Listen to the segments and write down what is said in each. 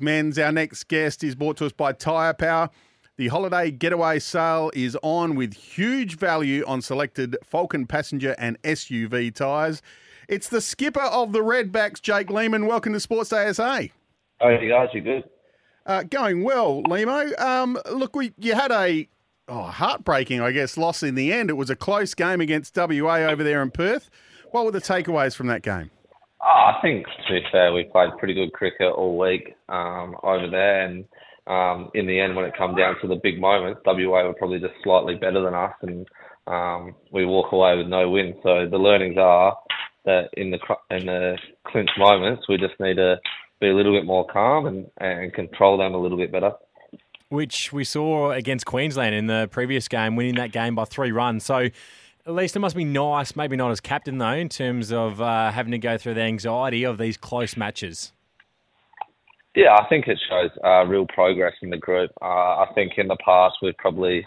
Menz, our next guest is brought to us by Tyre Power. The holiday getaway sale is on with huge value on selected Falcon passenger and SUV tyres. It's the skipper of the Redbacks, Jake Lehmann. Welcome to Sportsday SA. Oh, you guys, you good? Uh, going well, Lemo. Um, look, we you had a oh, heartbreaking, I guess, loss in the end. It was a close game against WA over there in Perth. What were the takeaways from that game? Oh, I think, to be fair, we played pretty good cricket all week um, over there, and um, in the end, when it come down to the big moments, WA were probably just slightly better than us, and um, we walk away with no win. So the learnings are that in the in the clinch moments, we just need to be a little bit more calm and, and control them a little bit better. Which we saw against Queensland in the previous game, winning that game by three runs. So at least it must be nice, maybe not as captain though, in terms of uh, having to go through the anxiety of these close matches. Yeah, I think it shows uh, real progress in the group. Uh, I think in the past we've probably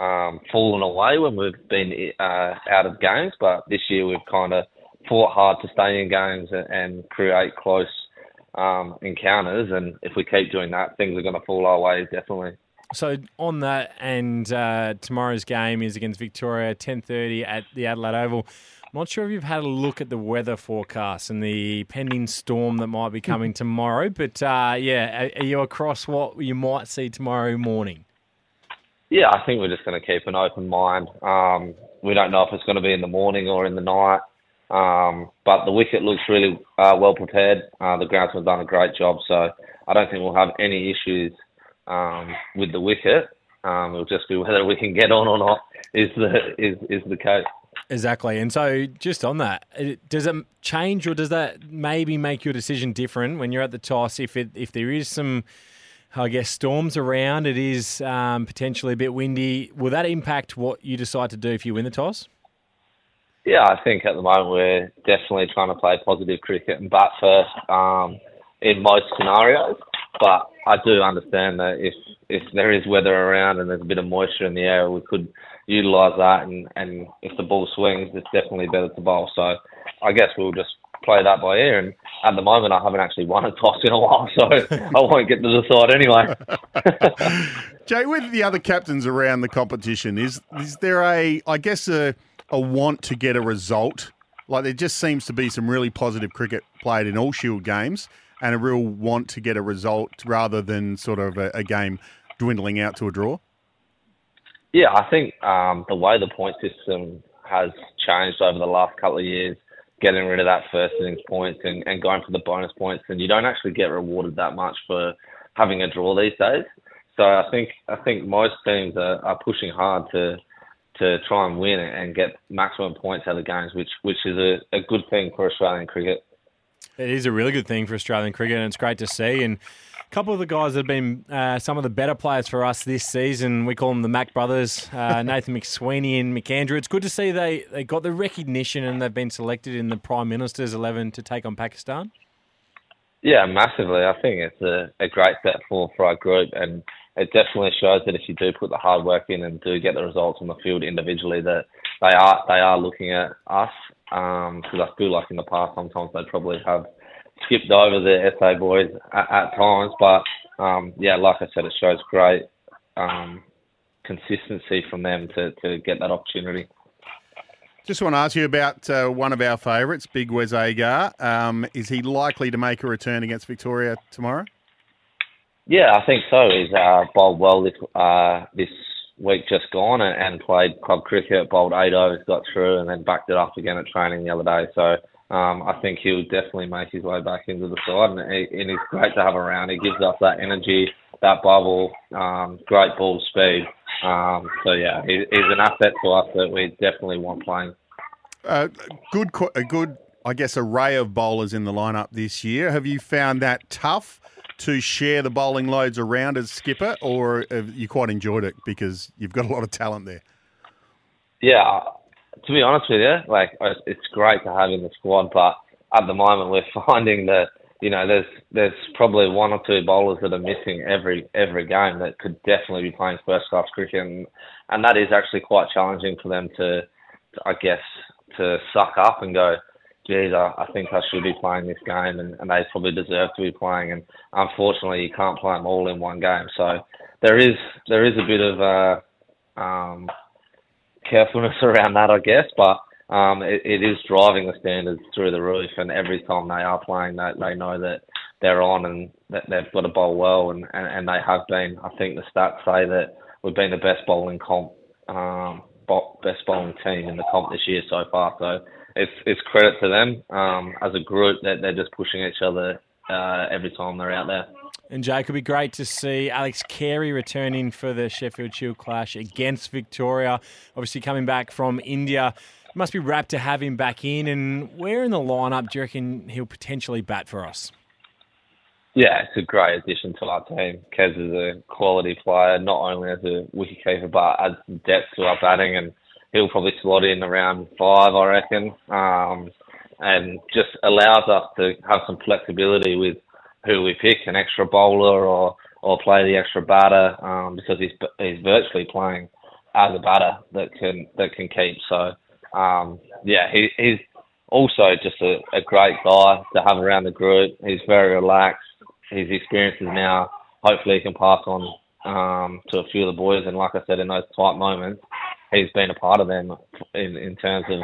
um, fallen away when we've been uh, out of games, but this year we've kind of fought hard to stay in games and, and create close um, encounters. And if we keep doing that, things are going to fall our way definitely. So on that, and uh, tomorrow's game is against Victoria, ten thirty at the Adelaide Oval. I'm not sure if you've had a look at the weather forecast and the pending storm that might be coming tomorrow, but uh, yeah, are you across what you might see tomorrow morning? Yeah, I think we're just going to keep an open mind. Um, we don't know if it's going to be in the morning or in the night, um, but the wicket looks really uh, well prepared. Uh, the groundsmen have done a great job, so I don't think we'll have any issues um, with the wicket. Um, it'll just be whether we can get on or not is the is is the case. Exactly. And so, just on that, does it change or does that maybe make your decision different when you're at the toss? If it if there is some, I guess, storms around, it is um, potentially a bit windy. Will that impact what you decide to do if you win the toss? Yeah, I think at the moment we're definitely trying to play positive cricket and bat first um, in most scenarios. But I do understand that if if there is weather around and there's a bit of moisture in the air, we could utilise that. And, and if the ball swings, it's definitely better to bowl. So I guess we'll just play that by ear. And at the moment, I haven't actually won a toss in a while, so I won't get to decide anyway. Jay, with the other captains around the competition, is is there a, I guess, a, a want to get a result? Like there just seems to be some really positive cricket played in all Shield games and a real want to get a result rather than sort of a, a game dwindling out to a draw? Yeah, I think um, the way the point system has changed over the last couple of years, getting rid of that first innings points and, and going for the bonus points, and you don't actually get rewarded that much for having a draw these days. So I think I think most teams are, are pushing hard to to try and win and get maximum points out of games, which which is a, a good thing for Australian cricket. It is a really good thing for Australian cricket, and it's great to see. And a couple of the guys that have been uh, some of the better players for us this season, we call them the Mac brothers, uh, Nathan McSweeney and McAndrew. It's good to see they, they got the recognition and they've been selected in the Prime Minister's 11 to take on Pakistan. Yeah, massively. I think it's a, a great step forward for our group, and it definitely shows that if you do put the hard work in and do get the results on the field individually, that they are they are looking at us because um, I feel like in the past sometimes they probably have skipped over the SA boys at, at times. But um, yeah, like I said, it shows great um, consistency from them to, to get that opportunity. Just want to ask you about uh, one of our favourites, Big Wes Agar. Um, is he likely to make a return against Victoria tomorrow? Yeah, I think so. He's uh, bowled well this uh, this week just gone and, played club cricket, bowled eight overs, got through, and then backed it up again at training the other day. So um, I think he'll definitely make his way back into the side, and, and he's great to have around. He gives us that energy, that bubble, um, great ball speed. Um, so yeah, he, he's an asset to us that we definitely want playing. Uh, good, a good, I guess, array of bowlers in the lineup this year. Have you found that tough to share the bowling loads around as skipper, or you quite enjoyed it because you've got a lot of talent there? Yeah, to be honest with you, like it's great to have in the squad, but at the moment we're finding that you know there's there's probably one or two bowlers that are missing every every game that could definitely be playing first class cricket, and, and that is actually quite challenging for them to, I guess, to suck up and go, geez, I, I think I should be playing this game, and, and they probably deserve to be playing. And unfortunately, you can't play them all in one game. So there is there is a bit of uh, um, carefulness around that, I guess, but um, it, it is driving the standards through the roof. And every time they are playing, that they know that they're on and that they've got to bowl well, and, and, and they have been. I think the stats say that we've been the best bowling comp. Um, best bowling team in the comp this year so far. So it's it's credit to them um, as a group that they're just pushing each other uh, every time they're out there. And Jake, it'll be great to see Alex Carey returning for the Sheffield Shield clash against Victoria. Obviously, coming back from India. It must be rapt to have him back in. And where in the lineup do you reckon he'll potentially bat for us? Yeah, it's a great addition to our team. Kez is a quality player, not only as a wicketkeeper, but adds depth to our batting. And he'll probably slot in around five, I reckon, um, and just allows us to have some flexibility with who we pick, an extra bowler or or play the extra batter, um, because he's he's virtually playing as a batter that can that can keep. So um, yeah, he, he's also just a, a great guy to have around the group. He's very relaxed. His experiences now, hopefully, he can pass on um, to a few of the boys. And like I said, in those tight moments, he's been a part of them in, in terms of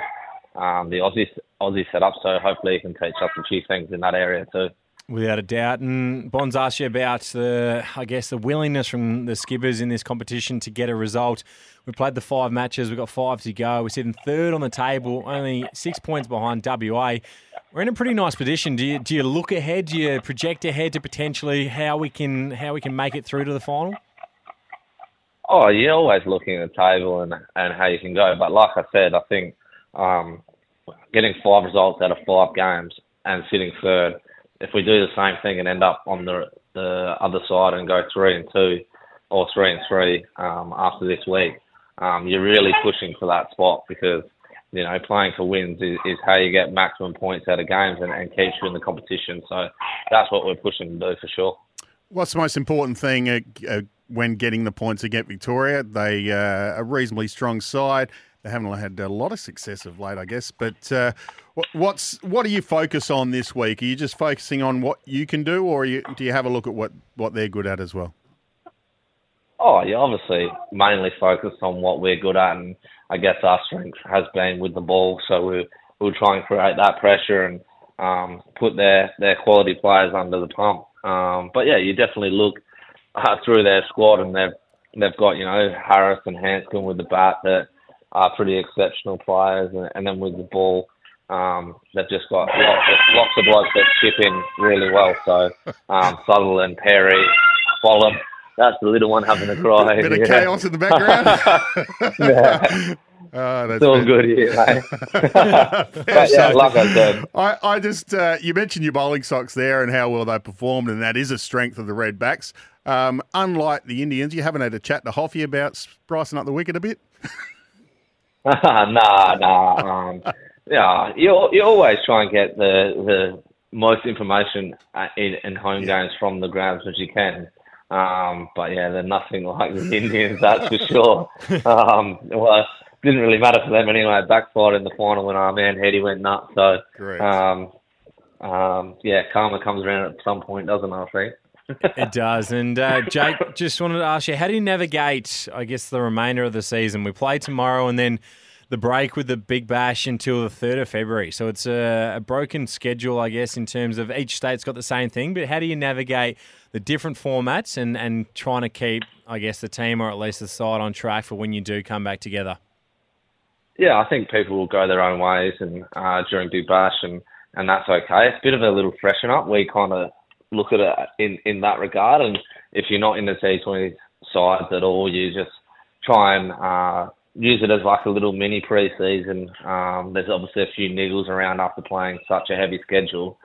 um, the Aussie Aussie setup. So hopefully he can teach us a few things in that area too. Without a doubt. And Bonz asked you about the, I guess, the willingness from the skippers in this competition to get a result. We played the five matches. We've got five to go. We're sitting third on the table, only six points behind WA. We're in a pretty nice position. Do you do you look ahead? Do you project ahead to potentially how we can how we can make it through to the final? Oh, you're always looking at the table and and how you can go. But like I said, I think um, getting five results out of five games and sitting third, if we do the same thing and end up on the the other side and go three and two or three and three um, after this week, um, you're really pushing for that spot because you know playing for wins is, is how you get maximum points out of games and, and keeps you in the competition. So that's what we're pushing to do for sure. What's the most important thing uh, uh, when getting the points against Victoria? They uh, a reasonably strong side. They haven't had a lot of success of late, I guess. But uh, what's what do you focus on this week? Are you just focusing on what you can do, or you, do you have a look at what, what they're good at as well? Oh, yeah, obviously mainly focused on what we're good at, and I guess our strength has been with the ball. So we we'll try and create that pressure and um, put their their quality players under the pump. Um, but yeah, you definitely look uh, through their squad, and they've they've got you know Harris and Handscomb with the bat that are pretty exceptional players, and, and then with the ball, um, they've just got lots of, lots of blokes that chip in really well. So um, Sutherland, Perry, Boland. That's the little one having a cry. Bit of yeah. chaos in the background. yeah. Oh, that's all good here, mate. but yeah, like I said, I, I just uh, you mentioned your bowling socks there and how well they performed, and that is a strength of the Redbacks. Um, unlike the Indians, you haven't had a chat to Hoffy about spicing up the wicket a bit. nah, nah. Um, yeah, you you always try and get the the most information uh, in, in home games from the grounds as you can. Um, but yeah, they're nothing like the Indians, that's for sure. Um, well, didn't really matter for them anyway. Backfired in the final when our man Heady went nuts. So, um, um, yeah, karma comes around at some point, doesn't it? I think. it does. And uh, Jake, just wanted to ask you, how do you navigate, I guess, the remainder of the season? We play tomorrow and then the break with the Big Bash until the 3rd of February. So it's a, a, broken schedule, I guess, in terms of each state's got the same thing. But how do you navigate the different formats and, and trying to keep, I guess, the team or at least the side on track for when you do come back together? Yeah, I think people will go their own ways and uh, during Big Bash, and, and that's okay. It's a bit of a little freshen up. We kind of look at it in, in that regard, and if you're not in the T20 sides at all, you just try and uh, use it as like a little mini pre-season. Um, there's obviously a few niggles around after playing such a heavy schedule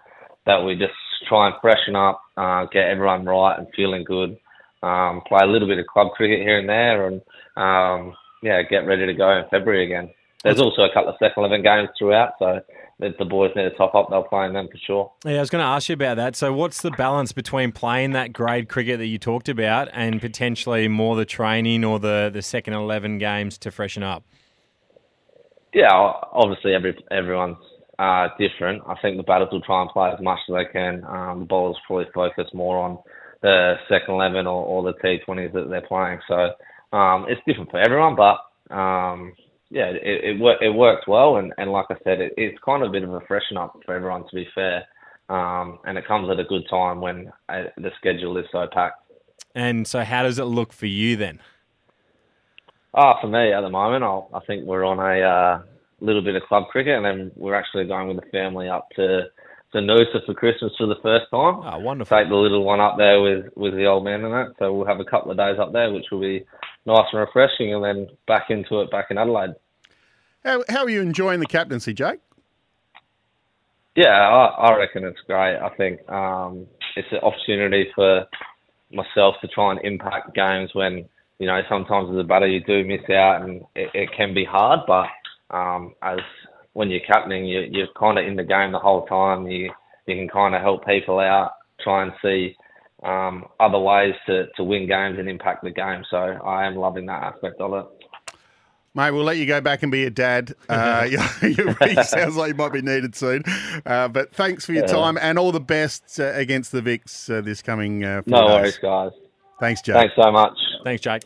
that we just try and freshen up, uh, get everyone right and feeling good. Um, play a little bit of club cricket here and there, and um, yeah, get ready to go in February again. There's also a couple of second eleven games throughout, so if the boys need to top up, they'll play in them for sure. Yeah, I was going to ask you about that. So, what's the balance between playing that grade cricket that you talked about and potentially more the training or the, the second 11 games to freshen up? Yeah, obviously, every everyone's uh, different. I think the batters will try and play as much as they can. Um, the bowlers probably focus more on the second 11 or, or the T20s that they're playing. So, um, it's different for everyone, but. Um, yeah, it it, wor- it works well, and, and like I said, it, it's kind of a bit of a freshen up for everyone. To be fair, um, and it comes at a good time when uh, the schedule is so packed. And so, how does it look for you then? Ah, for me at the moment, I'll, I think we're on a uh, little bit of club cricket, and then we're actually going with the family up to to Noosa for Christmas for the first time. Oh, wonderful! Take the little one up there with with the old man and that. So we'll have a couple of days up there, which will be nice and refreshing, and then back into it back in Adelaide. How, how are you enjoying the captaincy, Jake? Yeah, I, I reckon it's great. I think um, it's an opportunity for myself to try and impact games when you know sometimes as a batter you do miss out and it, it can be hard. But um, as when you're captaining, you, you're kind of in the game the whole time. You you can kind of help people out, try and see um, other ways to, to win games and impact the game. So I am loving that aspect of it. Mate, we'll let you go back and be a dad. Uh, sounds like you might be needed soon. Uh, but thanks for your yeah. time and all the best uh, against the Vics uh, this coming. Uh, no days. worries, guys. Thanks, Jake. Thanks so much. Thanks, Jake.